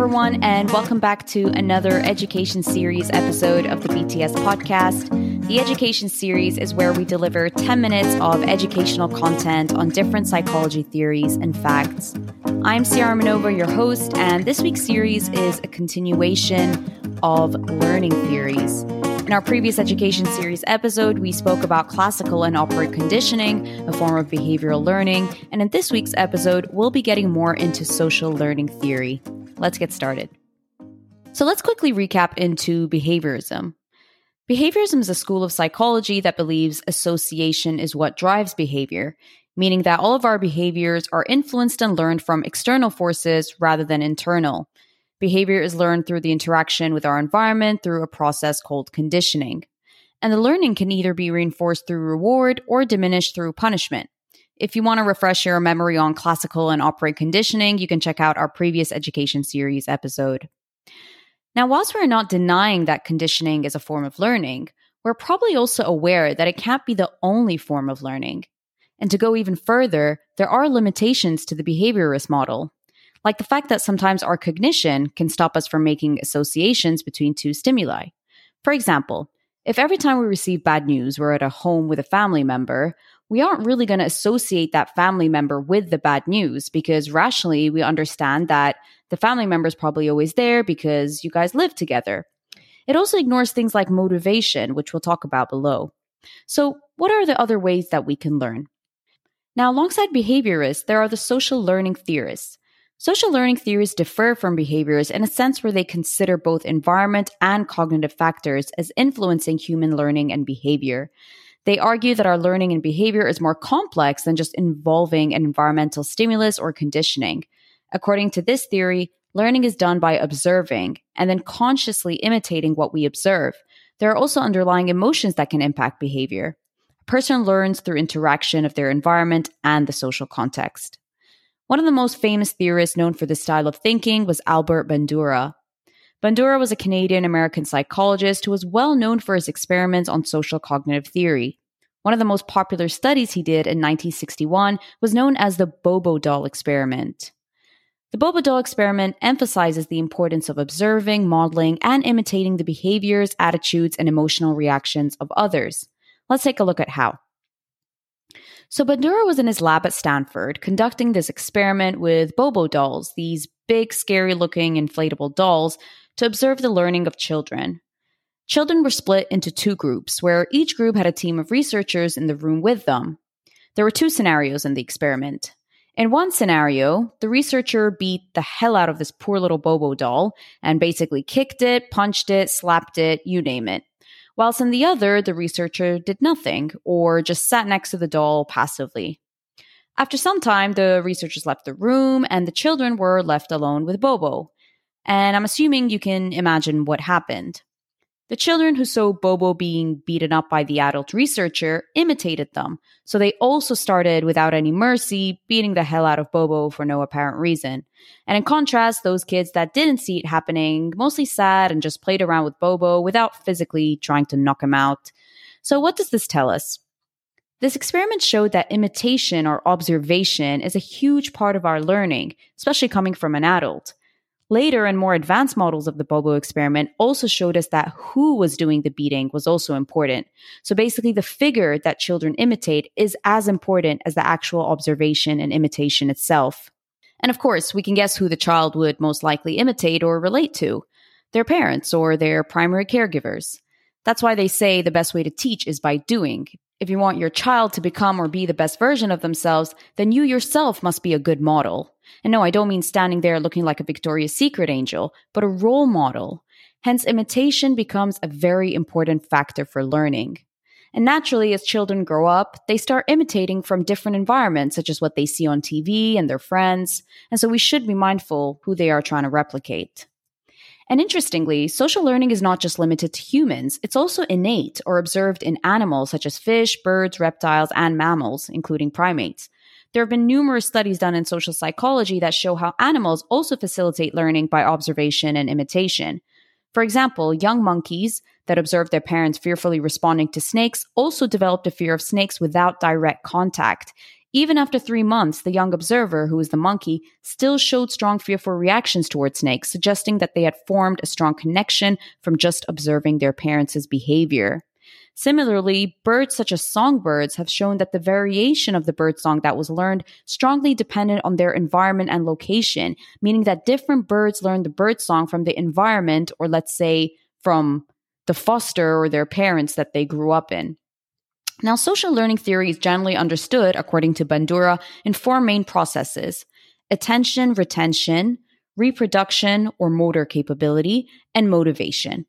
everyone, and welcome back to another education series episode of the BTS podcast. The education series is where we deliver 10 minutes of educational content on different psychology theories and facts. I'm Ciara Manova, your host, and this week's series is a continuation of learning theories. In our previous education series episode, we spoke about classical and operant conditioning, a form of behavioral learning, and in this week's episode, we'll be getting more into social learning theory. Let's get started. So let's quickly recap into behaviorism. Behaviorism is a school of psychology that believes association is what drives behavior, meaning that all of our behaviors are influenced and learned from external forces rather than internal. Behavior is learned through the interaction with our environment through a process called conditioning. And the learning can either be reinforced through reward or diminished through punishment. If you want to refresh your memory on classical and operant conditioning, you can check out our previous education series episode. Now, whilst we're not denying that conditioning is a form of learning, we're probably also aware that it can't be the only form of learning. And to go even further, there are limitations to the behaviorist model like the fact that sometimes our cognition can stop us from making associations between two stimuli. For example, if every time we receive bad news, we're at a home with a family member, we aren't really going to associate that family member with the bad news because rationally we understand that the family member is probably always there because you guys live together. It also ignores things like motivation, which we'll talk about below. So, what are the other ways that we can learn? Now, alongside behaviorists, there are the social learning theorists. Social learning theories differ from behaviors in a sense where they consider both environment and cognitive factors as influencing human learning and behavior. They argue that our learning and behavior is more complex than just involving an environmental stimulus or conditioning. According to this theory, learning is done by observing and then consciously imitating what we observe. There are also underlying emotions that can impact behavior. A person learns through interaction of their environment and the social context. One of the most famous theorists known for this style of thinking was Albert Bandura. Bandura was a Canadian American psychologist who was well known for his experiments on social cognitive theory. One of the most popular studies he did in 1961 was known as the Bobo doll experiment. The Bobo doll experiment emphasizes the importance of observing, modeling, and imitating the behaviors, attitudes, and emotional reactions of others. Let's take a look at how. So Bandura was in his lab at Stanford conducting this experiment with Bobo dolls, these big, scary looking inflatable dolls, to observe the learning of children. Children were split into two groups, where each group had a team of researchers in the room with them. There were two scenarios in the experiment. In one scenario, the researcher beat the hell out of this poor little Bobo doll and basically kicked it, punched it, slapped it, you name it whilst in the other, the researcher did nothing or just sat next to the doll passively. After some time, the researchers left the room and the children were left alone with Bobo. And I'm assuming you can imagine what happened. The children who saw Bobo being beaten up by the adult researcher imitated them, so they also started without any mercy beating the hell out of Bobo for no apparent reason. And in contrast, those kids that didn't see it happening mostly sat and just played around with Bobo without physically trying to knock him out. So, what does this tell us? This experiment showed that imitation or observation is a huge part of our learning, especially coming from an adult. Later and more advanced models of the Bobo experiment also showed us that who was doing the beating was also important. So basically, the figure that children imitate is as important as the actual observation and imitation itself. And of course, we can guess who the child would most likely imitate or relate to their parents or their primary caregivers. That's why they say the best way to teach is by doing. If you want your child to become or be the best version of themselves, then you yourself must be a good model. And no, I don't mean standing there looking like a Victoria's Secret angel, but a role model. Hence, imitation becomes a very important factor for learning. And naturally, as children grow up, they start imitating from different environments, such as what they see on TV and their friends. And so we should be mindful who they are trying to replicate. And interestingly, social learning is not just limited to humans, it's also innate or observed in animals such as fish, birds, reptiles, and mammals, including primates. There have been numerous studies done in social psychology that show how animals also facilitate learning by observation and imitation. For example, young monkeys that observed their parents fearfully responding to snakes also developed a fear of snakes without direct contact, Even after three months, the young observer, who was the monkey, still showed strong fearful reactions towards snakes, suggesting that they had formed a strong connection from just observing their parents' behavior. Similarly, birds such as songbirds have shown that the variation of the bird song that was learned strongly depended on their environment and location, meaning that different birds learn the bird song from the environment, or let's say from the foster or their parents that they grew up in. Now, social learning theory is generally understood, according to Bandura, in four main processes attention, retention, reproduction or motor capability, and motivation.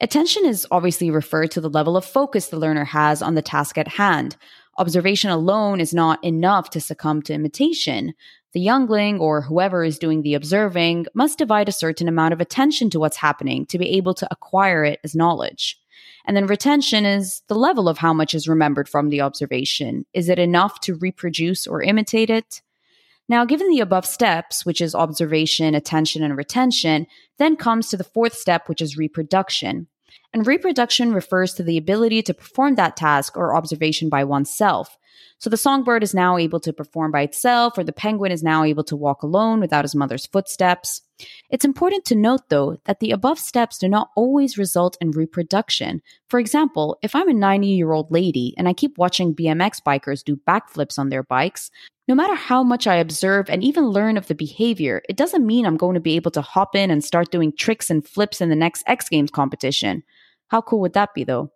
Attention is obviously referred to the level of focus the learner has on the task at hand. Observation alone is not enough to succumb to imitation. The youngling or whoever is doing the observing must divide a certain amount of attention to what's happening to be able to acquire it as knowledge. And then retention is the level of how much is remembered from the observation. Is it enough to reproduce or imitate it? Now, given the above steps, which is observation, attention, and retention, then comes to the fourth step, which is reproduction. And reproduction refers to the ability to perform that task or observation by oneself. So the songbird is now able to perform by itself, or the penguin is now able to walk alone without his mother's footsteps. It's important to note, though, that the above steps do not always result in reproduction. For example, if I'm a 90 year old lady and I keep watching BMX bikers do backflips on their bikes, no matter how much I observe and even learn of the behavior, it doesn't mean I'm going to be able to hop in and start doing tricks and flips in the next X Games competition. How cool would that be, though?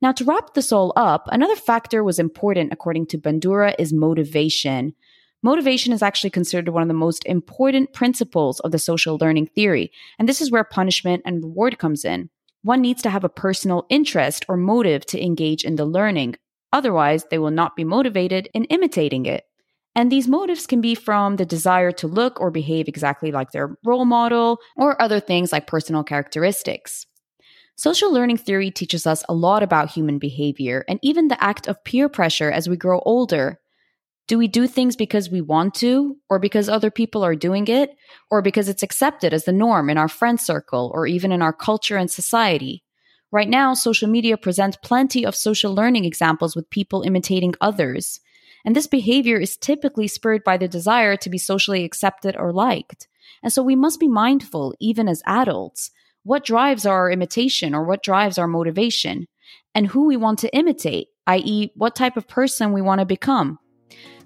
Now, to wrap this all up, another factor was important according to Bandura is motivation. Motivation is actually considered one of the most important principles of the social learning theory, and this is where punishment and reward comes in. One needs to have a personal interest or motive to engage in the learning. Otherwise, they will not be motivated in imitating it. And these motives can be from the desire to look or behave exactly like their role model, or other things like personal characteristics. Social learning theory teaches us a lot about human behavior and even the act of peer pressure as we grow older. Do we do things because we want to, or because other people are doing it, or because it's accepted as the norm in our friend circle or even in our culture and society? Right now, social media presents plenty of social learning examples with people imitating others. And this behavior is typically spurred by the desire to be socially accepted or liked. And so we must be mindful, even as adults, what drives our imitation or what drives our motivation, and who we want to imitate, i.e., what type of person we want to become.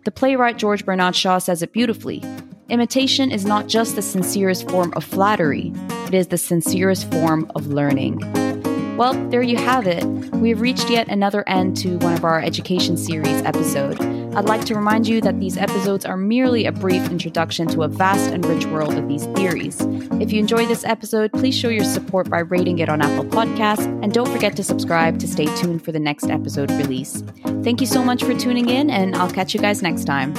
The playwright George Bernard Shaw says it beautifully imitation is not just the sincerest form of flattery, it is the sincerest form of learning. Well, there you have it. We have reached yet another end to one of our education series episode. I'd like to remind you that these episodes are merely a brief introduction to a vast and rich world of these theories. If you enjoy this episode, please show your support by rating it on Apple Podcasts, and don't forget to subscribe to stay tuned for the next episode release. Thank you so much for tuning in, and I'll catch you guys next time.